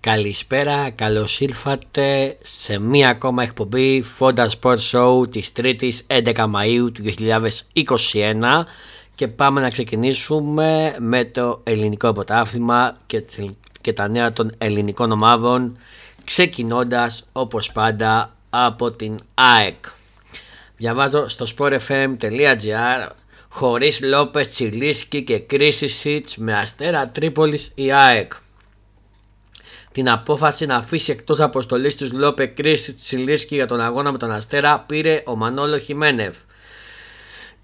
Καλησπέρα, καλώς ήρθατε σε μία ακόμα εκπομπή Fonda Sport Show της 3ης 11 Μαΐου του 2021 και πάμε να ξεκινήσουμε με το ελληνικό πρωτάθλημα και, και τα νέα των ελληνικών ομάδων ξεκινώντας όπως πάντα από την ΑΕΚ. Διαβάζω στο sportfm.gr χωρίς Λόπες Τσιλίσκι και κρίση Σίτς με αστέρα Τρίπολης η ΑΕΚ την απόφαση να αφήσει εκτός αποστολής τους Λόπε Κρίση Τσιλίσκη για τον αγώνα με τον Αστέρα πήρε ο Μανόλο Χιμένευ.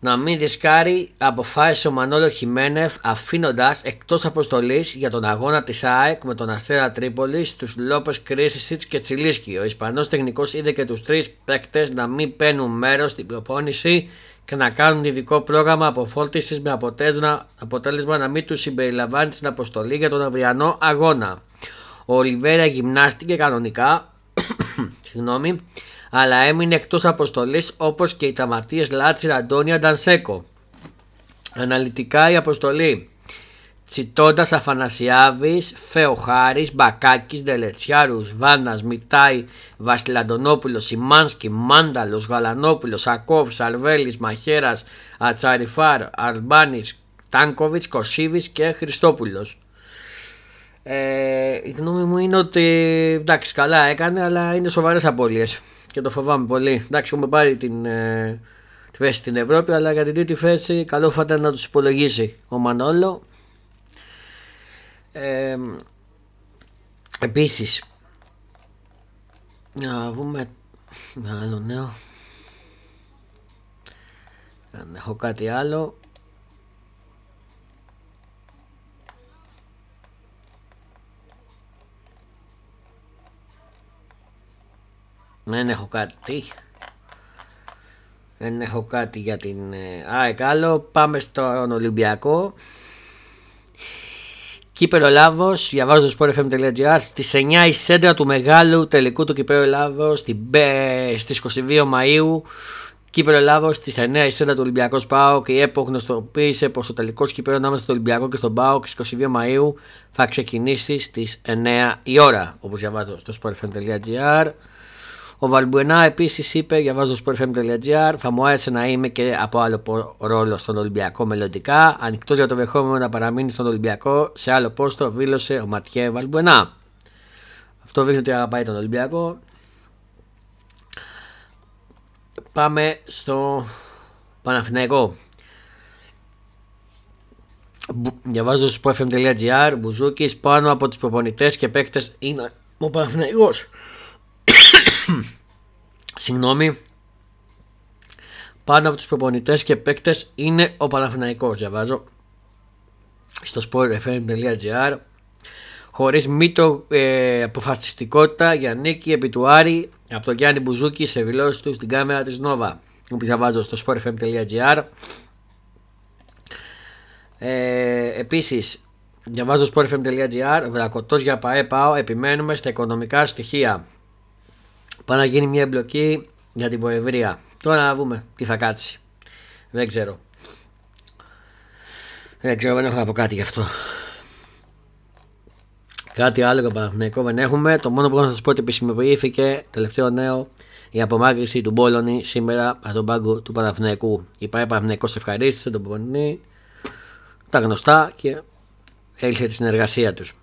Να μην δισκάρει, αποφάσισε ο Μανόλο Χιμένευ αφήνοντας εκτός αποστολής για τον αγώνα της ΑΕΚ με τον Αστέρα Τρίπολης τους Λόπε Κρίσισιτ και Τσιλίσκη. Ο Ισπανός τεχνικός είδε και τους τρεις παίκτες να μην παίρνουν μέρος στην προπόνηση και να κάνουν ειδικό πρόγραμμα αποφόρτηση με αποτέλεσμα να μην τους συμπεριλαμβάνει στην αποστολή για τον αυριανό αγώνα. Ο Ολιβέρα γυμνάστηκε κανονικά, συγγνώμη, αλλά έμεινε εκτός αποστολής όπως και οι ταματίες Λάτσι Αντώνια Ντανσέκο. Αναλυτικά η αποστολή Τσιτώντας Αφανασιάβης, Φεοχάρης, Μπακάκης, Δελετσιάρους, Βάνας, Μιτάη, Βασιλαντονόπουλος, Σιμάνσκι, Μάνταλος, Γαλανόπουλος, Ακόβ, Σαλβέλης, Μαχέρας, Ατσαριφάρ, Αρμπάνης, Τάνκοβιτς, Κωσίβης και Χριστόπουλος. Ε, η γνώμη μου είναι ότι εντάξει, καλά έκανε, αλλά είναι σοβαρές απώλειες και το φοβάμαι πολύ. Εντάξει, έχουμε πάρει την, ε, τη θέση στην Ευρώπη, αλλά για την τρίτη θέση καλό θα ήταν να τους υπολογίσει ο Μανόλο. Ε, Επίσης, να δούμε ένα άλλο νέο. Αν έχω κάτι άλλο. Δεν έχω κάτι. Δεν έχω κάτι για την ε, ΑΕΚ άλλο. Πάμε στον Ολυμπιακό. Κύπερο Λάβος, διαβάζω το sportfm.gr. Στις 9 η σέντρα του μεγάλου τελικού του Κύπερο Λάβος στις 22 Μαου. Κύπερο Λάβος στις 9 η σέντρα του Ολυμπιακού ΠΑΟΚ. Η ΕΠΟ γνωστοποίησε πως το τελικός κύπερο ανάμεσα στο Ολυμπιακό και στον ΠΑΟΚ στις 22 Μαου θα ξεκινήσει στις 9 η ώρα. Όπως διαβάζω στο sportfm.gr. Ο Βαλμπουενά επίσης είπε, διαβάζω στο sportfm.gr, θα μου άρεσε να είμαι και από άλλο ρόλο στον Ολυμπιακό μελλοντικά. Ανοιχτός για το δεχόμενο να παραμείνει στον Ολυμπιακό σε άλλο πόστο, δήλωσε ο Ματιέ Βαλμπουενά. Αυτό δείχνει ότι αγαπάει τον Ολυμπιακό. Πάμε στο Παναθηναϊκό. Διαβάζω στο sportfm.gr, Μπουζούκης πάνω από τους προπονητές και παίκτες είναι ο Παναθηναϊκός. Συγγνώμη. Πάνω από τους προπονητές και παίκτες είναι ο Παναθηναϊκός. Διαβάζω στο sportfm.gr χωρίς μήτω ε, αποφασιστικότητα για νίκη επί του Άρη από τον Γιάννη Μπουζούκη σε δηλώσεις του στην κάμερα της Νόβα. Που διαβάζω στο sportfm.gr ε, Επίσης διαβάζω sportfm.gr Βρακωτός για ΠαΕ ΠΑΟ επιμένουμε στα οικονομικά στοιχεία Πάει να γίνει μια εμπλοκή για την Ποεβρία. Τώρα να δούμε τι θα κάτσει. Δεν ξέρω. Δεν ξέρω, δεν έχω να πω κάτι γι' αυτό. Κάτι άλλο για Παναθηναϊκό δεν έχουμε. Το μόνο που έχω να σας πω ότι επισημοποιήθηκε τελευταίο νέο η απομάκρυση του Μπόλωνη σήμερα από τον πάγκο του Παναθηναϊκού. Η ΠΑΕ Παναθηναϊκό ευχαρίστησε τον Πολωνή, τα γνωστά και έλυσε τη συνεργασία τους.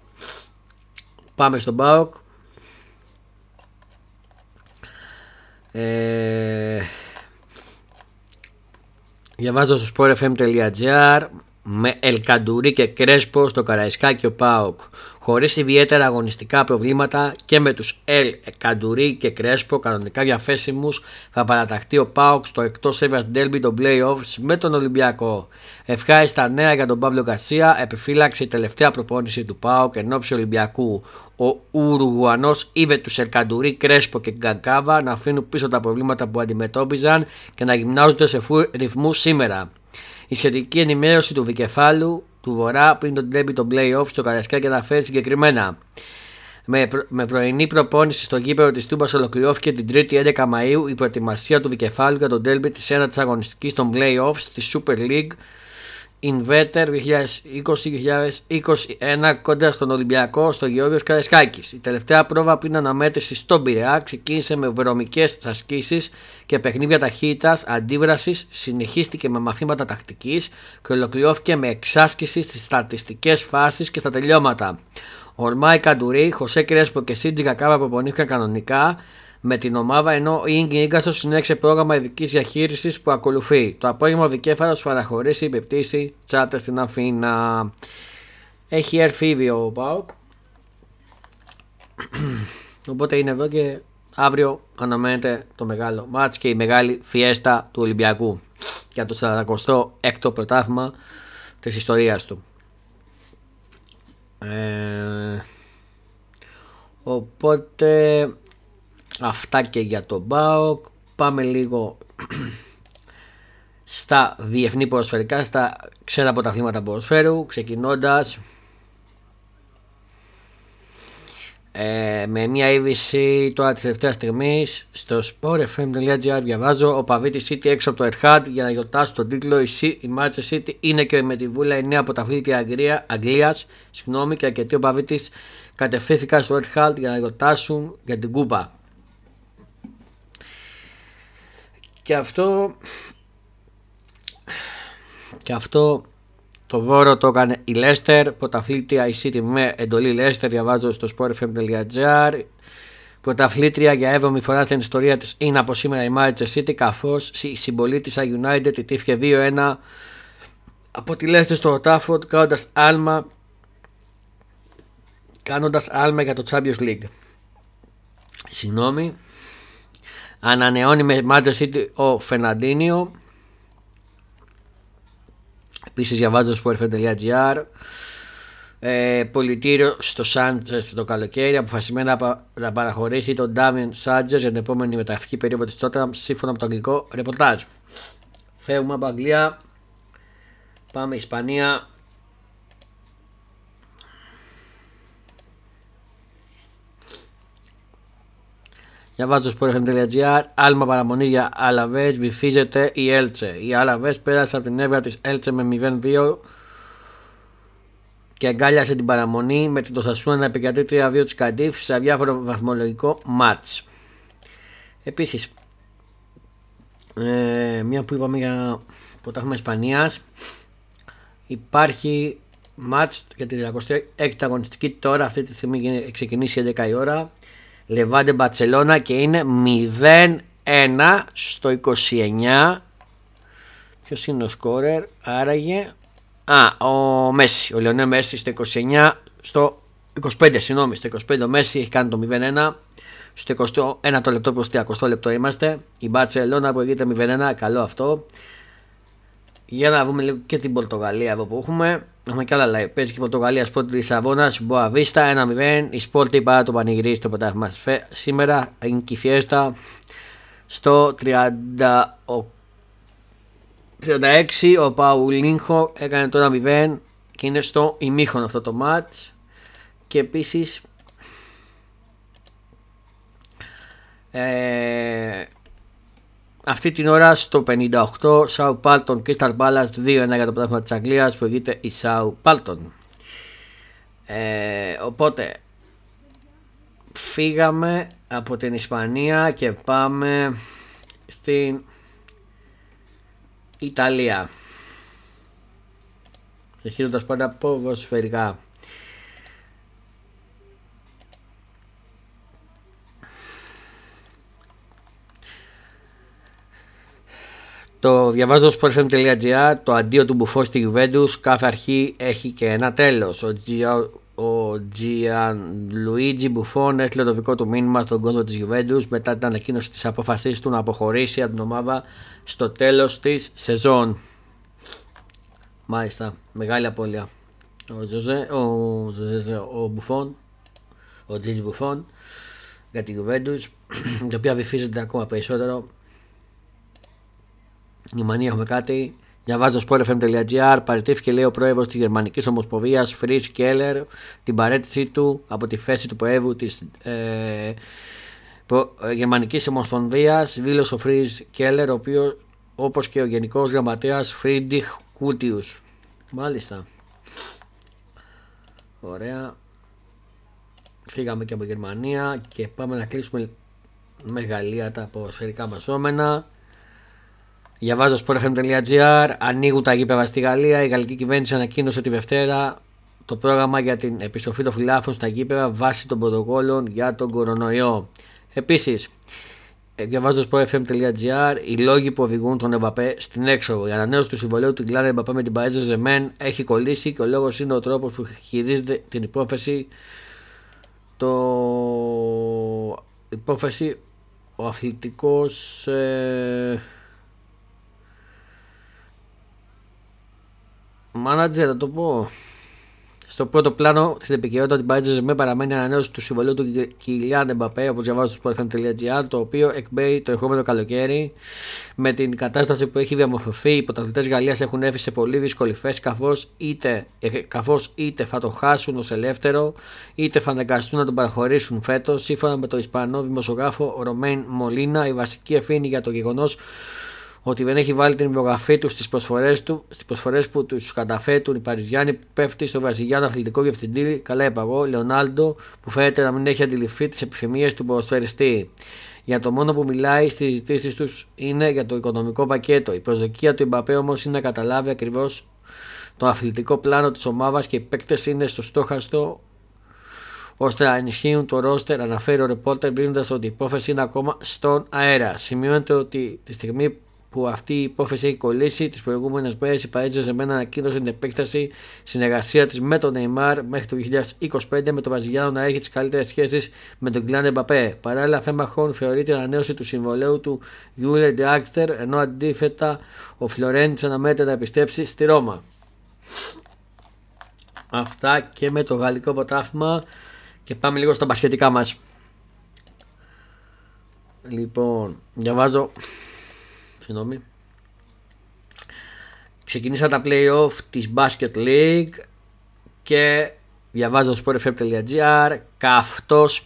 Πάμε στον ΠΑΟΚ Ε, διαβάζω στο sportfm.gr με Ελκαντουρί και Κρέσπο στο Καραϊσκάκι ο Πάοκ. Χωρίς ιδιαίτερα αγωνιστικά προβλήματα και με τους Ελ Καντουρί και Κρέσπο κανονικά διαθέσιμους θα παραταχθεί ο Πάοκ στο εκτός έδρα Ντέλμπι των Playoffs με τον Ολυμπιακό. Ευχάριστα νέα για τον Παύλο Γκαρσία. Επιφύλαξε η τελευταία προπόνηση του Πάοκ εν ώψη Ολυμπιακού. Ο Ουρουγουανός είδε τους Ελκαντουρί, Κρέσπο και Γκαγκάβα να αφήνουν πίσω τα προβλήματα που αντιμετώπιζαν και να γυμνάζονται σε ρυθμούς σήμερα. Η σχετική ενημέρωση του Βικεφάλου του Βορρά πριν τον τέμπι των playoff στο Καρασκάκι αναφέρει συγκεκριμένα. Με, προ, με πρωινή προπόνηση στο γήπεδο της Τούμπας ολοκληρώθηκε την 3η 11 Μαου η προετοιμασία του Βικεφάλου για τον τέρμπι της ένατης αγωνιστικής των playoffs τη Super League Inverter 2020-2021 κοντά στον Ολυμπιακό στο Γεώργιος Καρεσκάκης. Η τελευταία πρόβα πριν αναμέτρηση στον Πειραιά ξεκίνησε με βρωμικές ασκήσεις και παιχνίδια ταχύτητας, αντίβρασης, συνεχίστηκε με μαθήματα τακτικής και ολοκληρώθηκε με εξάσκηση στις στατιστικές φάσεις και στα τελειώματα. Ορμάη Καντουρί, Χωσέ Κρέσπο και Σίτζι Κακάβα προπονήθηκαν κανονικά με την ομάδα ενώ η Ίγκη Ίγκαστος συνέχισε πρόγραμμα ειδικής διαχείρισης που ακολουθεί. Το απόγευμα ο Δικέφαλος παραχωρήσει υπεπτύσει τσάτε στην Αθήνα. Έχει έρθει ήδη ο Πάοκ. Οπότε είναι εδώ και αύριο αναμένεται το μεγάλο μάτς και η μεγάλη φιέστα του Ολυμπιακού για το 46ο πρωτάθλημα της ιστορίας του. Ε, οπότε Αυτά και για τον ΠΑΟΚ. Πάμε λίγο στα διεθνή ποδοσφαιρικά, στα ξένα πρωταθλήματα ποδοσφαίρου, ξεκινώντας ε, με μια είδηση τώρα της τελευταίας στιγμής στο sportfm.gr διαβάζω ο Παβίτης City έξω από το Ερχάτ για να γιορτάσει τον τίτλο η, η Manchester City είναι και με τη βούλα η νέα πρωταθλήτρια Αγγλίας συγγνώμη και αρκετοί ο Παβίτης κατευθύνθηκαν στο Ερχάτ για να γιορτάσουν για την κούπα Και αυτό και αυτό το βόρο το έκανε η Leicester, πρωταθλήτρια η City με εντολή Leicester, διαβάζω στο sportfm.gr. Πρωταθλήτρια για 7η φορά στην ιστορία της είναι από σήμερα η Manchester City, καθώς η συμπολίτησα United ιτήθηκε 2-1 από τη Leicester στο Old κάνοντας άλμα κάνοντας άλμα για το Champions League. Συγγνώμη, Ανανεώνει με Manchester City ο Φερναντίνιο. Επίσης διαβάζω στο sportfm.gr ε, πολιτήριο στο Σάντζερ το καλοκαίρι αποφασισμένα να παραχωρήσει τον Ντάμιν Σάντζερ για την επόμενη μεταγραφική περίοδο της τότε σύμφωνα με το αγγλικό ρεπορτάζ. Φεύγουμε από Αγγλία, πάμε Ισπανία, Διαβάζω sport.gr. Άλμα παραμονή για Αλαβές. Βυθίζεται η Έλτσε. Οι Αλαβές πέρασε από την έβρα της Έλτσε με 0-2 και αγκάλιασε την παραμονή με την Τοσασούνα να επικρατεί 3-2 της Καντίφ σε αδιάφορο βαθμολογικό ματ. Επίσης, ε, μία που είπαμε για πρωτάθλημα Ισπανίας, υπάρχει μάτς για τη 26η αγωνιστική τώρα αυτή τη στιγμή ξεκινήσει 11 η ώρα Λεβάντε Μπατσελώνα και είναι 0-1 στο 29. Ποιος είναι ο σκόρερ, άραγε. Α, ο Μέση, ο Λεωνέ Μέση στο 29, στο 25, συγγνώμη, στο 25 ο Μέση έχει κάνει το 0-1. Στο 21 το λεπτό προς 30 λεπτό είμαστε. Η Μπατσελώνα που γίνεται 0-1, καλό αυτό. Για να δούμε λίγο και την Πορτογαλία εδώ που έχουμε. Έχουμε και άλλα live. Παίζει και η Πορτογαλία Σπορτ της Λισαβόνας. Μποαβίστα 1-0. Η Σπορτ παρά το πανηγυρί στο πρωτάθλημα σήμερα. Είναι και η Φιέστα στο 30... 36 ο Παουλίνχο έκανε το 1-0 και είναι στο ημίχρονο αυτό το match και επίσης ε, αυτή την ώρα στο 58 Σάου Πάλτον Crystal Palace 2-1 για το πράγμα της Αγγλίας που βγήκε η Σάου Πάλτον. Ε, οπότε φύγαμε από την Ισπανία και πάμε στην Ιταλία. Συνεχίζοντας πάντα ποδοσφαιρικά Το διαβάζω στο sportfm.gr, το αντίο του Μπουφός στη Juventus, κάθε αρχή έχει και ένα τέλος. Ο, Gia, ο Gianluigi Buffon έστειλε το δικό του μήνυμα στον κόσμο της Juventus μετά την ανακοίνωση της αποφασής του να αποχωρήσει από την ομάδα στο τέλος της σεζόν. Μάλιστα, μεγάλη απώλεια. Ο Ζωζέ, ο, ο Μπουφόν, ο Τζίτζι Μπουφόν για την Juventus, η οποία βυθίζεται ακόμα περισσότερο Γερμανία έχουμε κάτι. Διαβάζω sportfm.gr. Παραιτήθηκε λέει ο πρόεδρος της Γερμανικής Ομοσπονδίας Φριτς Κέλλερ την παραίτησή του από τη θέση του προέδρου της ε, ε, Γερμανικής Ομοσπονδίας. Δήλωσε ο Φριτς Κέλλερ, ο οποίος όπως και ο Γενικός Γραμματέας Φρίντριχ Κούρτιους. Μάλιστα. Ωραία. Φύγαμε και από Γερμανία και πάμε να κλείσουμε με Γαλλία τα ποδοσφαιρικά μας δρώμενα. Διαβάζω sportfm.gr, ανοίγουν τα γήπεδα στη Γαλλία. Η γαλλική κυβέρνηση ανακοίνωσε τη Δευτέρα το πρόγραμμα για την επιστροφή των φιλάφων στα γήπεδα βάσει των πρωτοκόλων για τον κορονοϊό. Επίσης, ε, διαβάζω στο sportfm.gr, οι λόγοι που οδηγούν τον Εμπαπέ στην έξοδο. Η ανανέωση του συμβολέου του Γκλάντα Εμπαπέ με την Παρέτζε Ζεμέν έχει κολλήσει και ο λόγος είναι ο τρόπος που χειρίζεται την υπόθεση. Το υπόθεση ο αθλητικός ε... μάνατζερ θα το πω στο πρώτο πλάνο στην επικαιρότητα την Paris με παραμένει ανανέωση του συμβολίου του Κιλιάν Εμπαπέ, όπως διαβάζω στο sportfm.gr, το οποίο εκπέει το ερχόμενο καλοκαίρι. Με την κατάσταση που έχει διαμορφωθεί, οι πρωταθλητές Γαλλίας έχουν έρθει σε πολύ δύσκολη θέση, καθώς είτε, ε, καθώς είτε θα το χάσουν ως ελεύθερο, είτε θα αναγκαστούν να τον παραχωρήσουν φέτος. Σύμφωνα με το Ισπανό δημοσιογράφο Ρωμέιν Μολίνα, η βασική ευθύνη για το γεγονός ότι δεν έχει βάλει την υπογραφή του στις προσφορές του, στις προσφορές που τους καταφέτουν οι Παριζιάνοι πέφτει στο Βραζιλιάνο αθλητικό διευθυντή, καλά είπα εγώ, Λεωνάλντο, που φαίνεται να μην έχει αντιληφθεί τις επιθυμίες του ποδοσφαιριστή. Για το μόνο που μιλάει στις συζητήσεις τους είναι για το οικονομικό πακέτο. Η προσδοκία του Ιμπαπέ όμως είναι να καταλάβει ακριβώς το αθλητικό πλάνο της ομάδας και οι παίκτες είναι στο στόχαστο ώστε να ενισχύουν το ρόστερ, αναφέρει ο ρεπόρτερ, δίνοντας ότι η υπόθεση είναι ακόμα στον αέρα. Σημειώνεται ότι τη στιγμή που αυτή η υπόθεση έχει κολλήσει. Τις προηγούμενες μέρες η Παρέτζα Ζεμένα ανακοίνωσε την επέκταση συνεργασία της με τον Νεϊμάρ μέχρι το 2025 με τον Βαζιλιάνο να έχει τις καλύτερες σχέσεις με τον Κλάν Εμπαπέ. Παράλληλα, θέμα χρόνου θεωρείται ανανέωση του συμβολέου του Γιούλε Ντιάξτερ, ενώ αντίθετα ο Φλωρέντ αναμένεται να επιστρέψει στη Ρώμα. Αυτά και με το γαλλικό ποτάφημα και πάμε λίγο στα μπασχετικά μας. Λοιπόν, διαβάζω Συγγνώμη. Ξεκινήσα τα play-off της Basket League και διαβάζω στο sportfm.gr καυτός,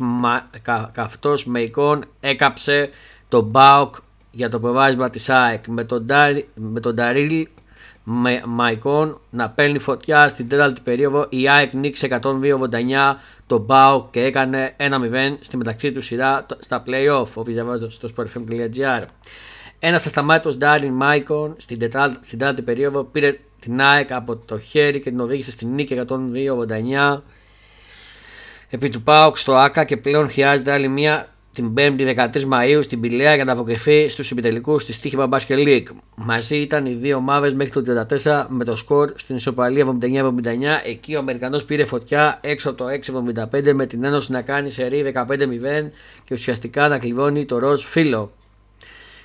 καυτός με εικόν έκαψε τον Μπάουκ για το προβάσμα της ΑΕΚ με τον, με τον Νταρίλ Μαϊκόν να παίρνει φωτιά στην τέταρτη περίοδο η ΑΕΚ νίξε 102-89 τον Μπάουκ και έκανε 1-0 στη μεταξύ του σειρά στα play-off όπως διαβάζω στο sportfm.gr ένας ασταμάτητος Ντάριν Μάικον στην τέταρτη περίοδο πήρε την ΑΕΚ από το χέρι και την οδήγησε στην νίκη 102-89 επί του ΠΑΟΚ στο ΑΚΑ και πλέον χρειάζεται άλλη μία την 5η 13 Μαου στην Πηλαία για να αποκριθεί στους επιτελικούς της Στίχημα Basket League. Μαζί ήταν οι δύο ομάδες μέχρι το 34 με το σκορ στην ισοπαλία 79-79. Εκεί ο Αμερικανός πήρε φωτιά έξω από το 6-75 με την Ένωση να κάνει σερή 15-0 και ουσιαστικά να κλειδώνει το ροζ φίλο.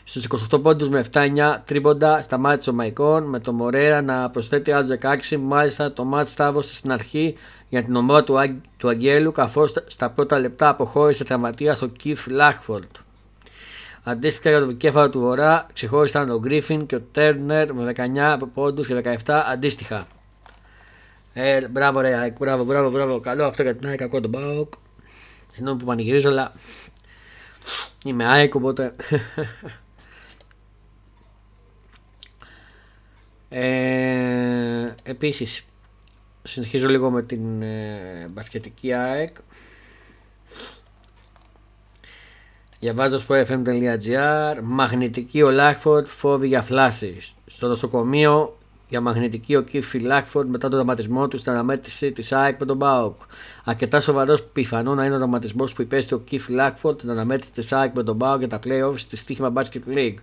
Στους 28 πόντους με 7-9 τρίποντα σταμάτησε ο Μαϊκόν με το Μορέρα να προσθέτει άλλο 16. Μάλιστα το μάτς στάβωσε στην αρχή για την ομάδα του, Αγ... του Αγγέλου καθώς στα πρώτα λεπτά αποχώρησε τραυματίας ο Κιφ Λάχφορντ. Αντίστοιχα για το κέφαλο του Βορρά ξεχώρισαν ο Γκρίφιν και ο Τέρνερ με 19 πόντους και 17 αντίστοιχα. Ε, μπράβο ρε, μπράβο, μπράβο, μπράβο. Καλό αυτό για την ΑΕΚ, κακό τον Μπάουκ. Συγγνώμη που πανηγυρίζω, αλλά είμαι ΑΕΚ οπότε Ε, επίσης, συνεχίζω λίγο με την ε, μπασκετική ΑΕΚ. Διαβάζω στο fm.gr Μαγνητική ο Λάκφορντ φόβη για φλάσεις. Στο νοσοκομείο για μαγνητική ο Κίφι Λάκφορντ μετά τον δραματισμό του στην αναμέτρηση της ΑΕΚ με τον Μπάουκ. Αρκετά σοβαρός πιθανό να είναι ο δραματισμό που υπέστη ο Κίφι Λάκφορντ στην αναμέτρηση της ΑΕΚ με τον Μπάουκ για τα playoffs στη στοίχημα Basket League.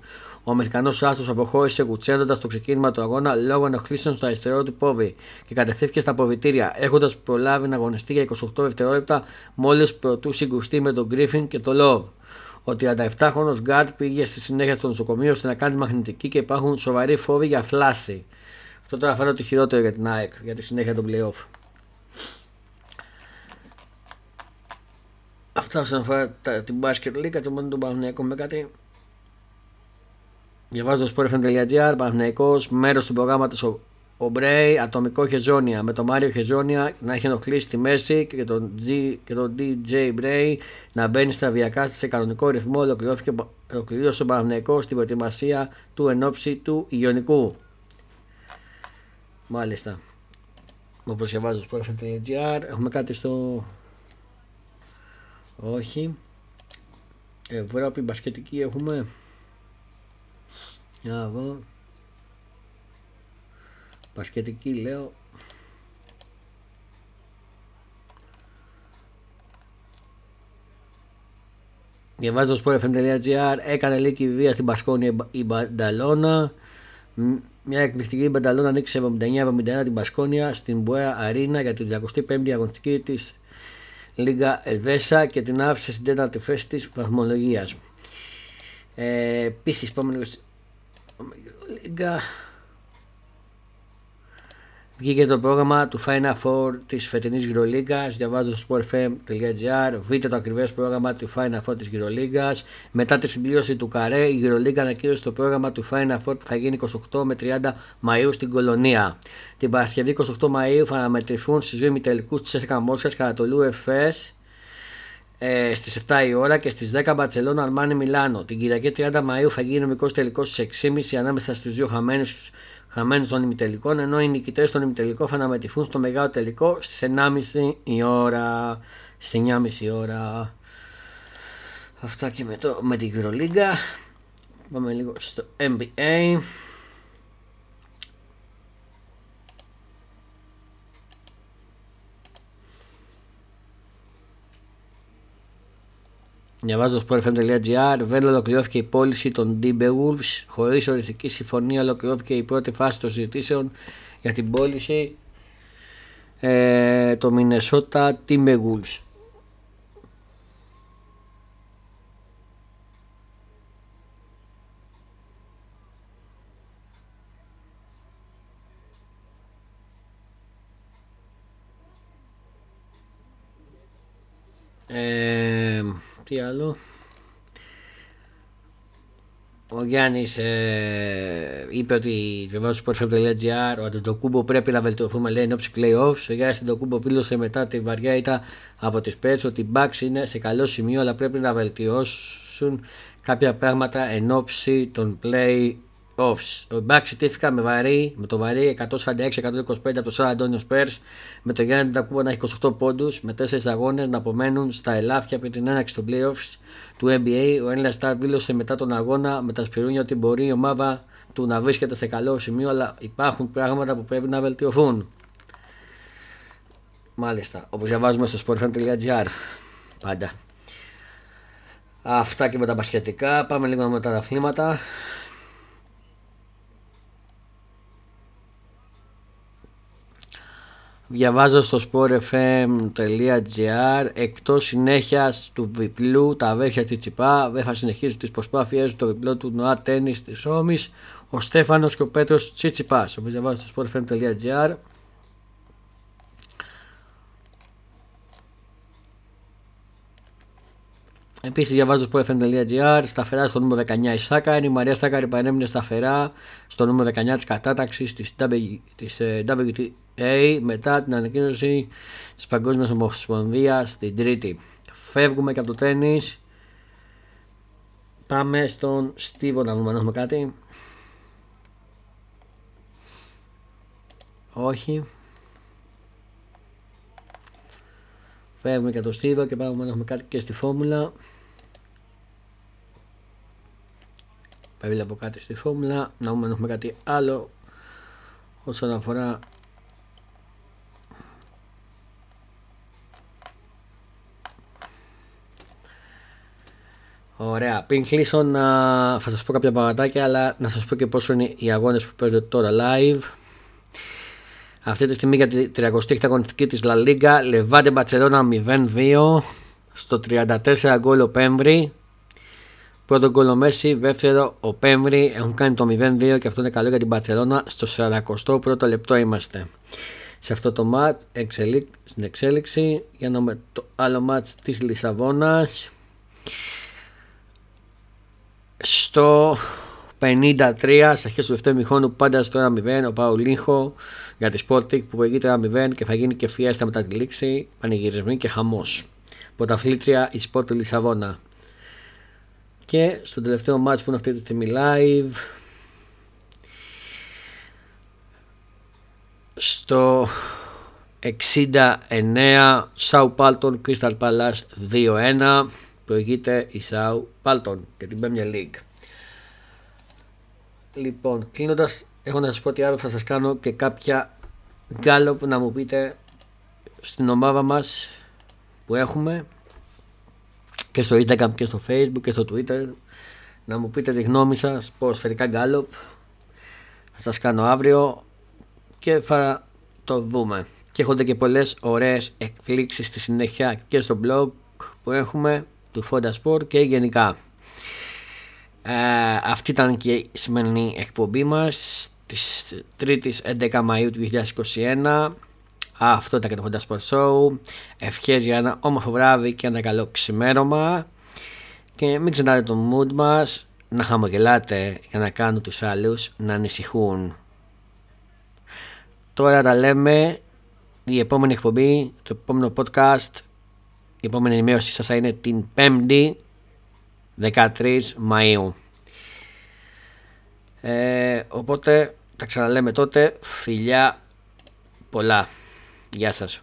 Ο Αμερικανός άστρο αποχώρησε γουτσένοντας το ξεκίνημα του αγώνα λόγω ενοχλήσεων στο αριστερό του πόδι και κατευθύνθηκε στα ποβητήρια, έχοντας προλάβει να αγωνιστεί για 28 δευτερόλεπτα μόλις πρωτού συγκρουστεί με τον Γκρίφιν και τον Λόβ. Ο 37χρονο Γκάρτ πήγε στη συνέχεια στο νοσοκομείο ώστε να κάνει μαγνητική και υπάρχουν σοβαροί φόβοι για φλάση. Αυτό τώρα φαίνεται το χειρότερο για την ΑΕΚ για τη συνέχεια των playoff. Αυτά όσον αφορά την Basket League, και μόνο τον Παναγιακό με κάτι. Διαβάζω το sportfm.gr, Παναγιακός, μέρος του προγράμματος ο, ο Μπρέι, ατομικό χεζόνια, με τον Μάριο Χεζόνια να έχει ενοχλήσει στη μέση και τον, G, και τον DJ Μπρέι να μπαίνει σταδιακά σε κανονικό ρυθμό, ολοκληρώθηκε ολοκληρώθηκε ο Παναγιακός στην προετοιμασία του ενόψη του Ιωνικού. Μάλιστα. Όπω διαβάζω στο sportfm.gr. Έχουμε κάτι στο. Όχι. Ευρώπη μπασκετική έχουμε. Για να δω. Μπασκετική λέω. Διαβάζω στο sportfm.gr. Έκανε λίγη βία στην Πασκόνια η Μπανταλώνα. Μια εκπληκτική Μπανταλώνα ανοίξει 79-71 την Πασκόνια στην Μπουέα Αρίνα για την 25η αγωνιστική της Λίγκα Ελβέσα και την άφησε στην τέταρτη θέση της βαθμολογίας. Ε, Επίσης, πάμε λίγο. Λίγκα Βγήκε το πρόγραμμα του Final Four της φετινής GeoLeague. Διαβάζω στο sportfm.gr. Βρείτε το ακριβές πρόγραμμα του Final Four της GeoLeague. Μετά τη συμπλήρωση του Καρέ, η GeoLeague ανακοίνωσε το πρόγραμμα του Final Four που θα γίνει 28 με 30 Μαΐου στην Κολονία. Την Παρασκευή 28 Μαΐου θα αναμετρηθούν στις δύο ημιτελικούς της ΕΣΚΑ Μόσχας κατά το LUFS ε, στις 7 η ώρα και στις 10 Μπαρτσελώνα Αρμάνι Μιλάνο. Την Κυριακή 30 Μαΐου θα γίνει νομικός τελικός στις 6.30 ανάμεσα στους δύο χαμένους χαμένους των ημιτελικών, ενώ οι νικητές των ημιτελικών θα αναμετρηθούν στο μεγάλο τελικό στις 9.30 η ώρα. Στις 9.30 ώρα. Αυτά και με, το, με την Euroliga. Πάμε λίγο στο NBA. Διαβάζω στο sportfm.gr. Δεν ολοκληρώθηκε η πώληση των Timberwolves. Χωρίς οριστική συμφωνία ολοκληρώθηκε η πρώτη φάση των συζητήσεων για την πώληση ε, το Minnesota Timberwolves. Ε, τι άλλο; Ο Γιάννης ε, είπε ότι βεβαίω στο sportfm.gr ο Αντετοκούμπο πρέπει να βελτιωθούμε λέει ενόψη playoffs. Ο Γιάννης Αντετοκούμπο δήλωσε μετά τη βαριά ήττα από τις Πέτς ότι οι Bucks είναι σε καλό σημείο αλλά πρέπει να βελτιώσουν κάποια πράγματα εν ώψη των play offs. Ο Bucks ιτήθηκαν με, βαρύ, με το βαρύ 146-125 από το Σαν Αντώνιο Spurs με το Γιάννη Τακούμπο να έχει 28 πόντους με 4 αγώνες να απομένουν στα ελάφια πριν την έναρξη των playoffs του NBA. Ο Έλληνα Σταρ δήλωσε μετά τον αγώνα με τα σπιρούνια ότι μπορεί η ομάδα του να βρίσκεται σε καλό σημείο αλλά υπάρχουν πράγματα που πρέπει να βελτιωθούν. Μάλιστα, όπως διαβάζουμε στο sportfan.gr πάντα. Αυτά και με τα μπασκετικά. Πάμε λίγο με τα αθλήματα. Διαβάζω στο sportfm.gr εκτός συνέχεια του βιπλού τα αδέρφια Τσιπά δεν θα συνεχίσουν τις προσπάθειες του βιπλό του Νοά Τέννις της Ρώμης ο Στέφανος και ο Πέτρος Τσιτσιπάς όπως διαβάζω στο sportfm.gr Επίσης, διαβάζω στο sportfm.gr σταθερά στο νούμερο 19 η Σάκαρη. Η Μαρία Σάκαρη παρέμεινε σταθερά στο νούμερο 19 της κατάταξης της WTA μετά την ανακοίνωση της Παγκόσμιας Ομοσπονδίας την Τρίτη. Φεύγουμε και από το τέννη. Πάμε στον Στίβο να δούμε αν έχουμε κάτι. Όχι. Φεύγουμε και από το Στίβο και πάμε να έχουμε κάτι και στη φόρμουλα. Πρέπει από κάτι στη φόρμουλα. Να δούμε αν έχουμε κάτι άλλο όσον αφορά Ωραία. Πριν κλείσω να θα σας πω κάποια πραγματάκια αλλά να σας πω και πόσο είναι οι αγώνες που παίζονται τώρα live. Αυτή τη στιγμή για τη 30η αγωνιστική της La Liga Λεβάντε Μπαρτσελώνα 0-2 στο 34 γκολ ο Πέμβρη Πρώτο γκολ ο Μέση, δεύτερο ο Πέμβρη. Έχουν κάνει το 0-2 και αυτό είναι καλό για την Μπαρτσελώνα στο 41ο λεπτό είμαστε. Σε αυτό το μάτς στην εξέλιξη. Για να δούμε το άλλο μάτς της Λισαβόνας. Στο 53 σε αρχές του δεύτερου μηχόνου πάντα στο 1-0 ο Παουλίχο για τη Sporting που προηγείται 1-0 και θα γίνει και φιέστα μετά τη λήξη. Πανηγυρισμοί και χαμός. Πρωταθλήτρια η Sporting Λισαβόνα και στο τελευταίο μάτς που είναι αυτή τη στιγμή live στο 69 Σάου Πάλτον Crystal Palace 2-1 προηγείται η Σάου Πάλτον και την Premier League. Λοιπόν κλείνοντας έχω να σας πω ότι αύριο θα σας κάνω και κάποια γκάλωπ να μου πείτε στην ομάδα μας που έχουμε και στο Instagram και στο Facebook και στο Twitter. Να μου πείτε τη γνώμη σας σφαιρικά γκάλωπ. Θα σας κάνω αύριο και θα το δούμε. Και έχονται και πολλές ωραίες εκπλήξεις στη συνέχεια και στο blog που έχουμε του Fonda Sport και γενικά. Ε, αυτή ήταν και η σημερινή εκπομπή μας της 3ης 11 Μαΐου του 2021 αυτό ήταν και το Honda Sport Show ευχές για ένα όμορφο βράδυ και ένα καλό ξημέρωμα και μην ξεχνάτε το mood μας να χαμογελάτε για να κάνουν τους άλλους να ανησυχούν τώρα τα λέμε η επόμενη εκπομπή, το επόμενο podcast, η επόμενη ενημέρωση σας θα είναι την 5η 13 Μαΐου. Ε, οπότε τα ξαναλέμε τότε. Φιλιά πολλά. Γεια σας.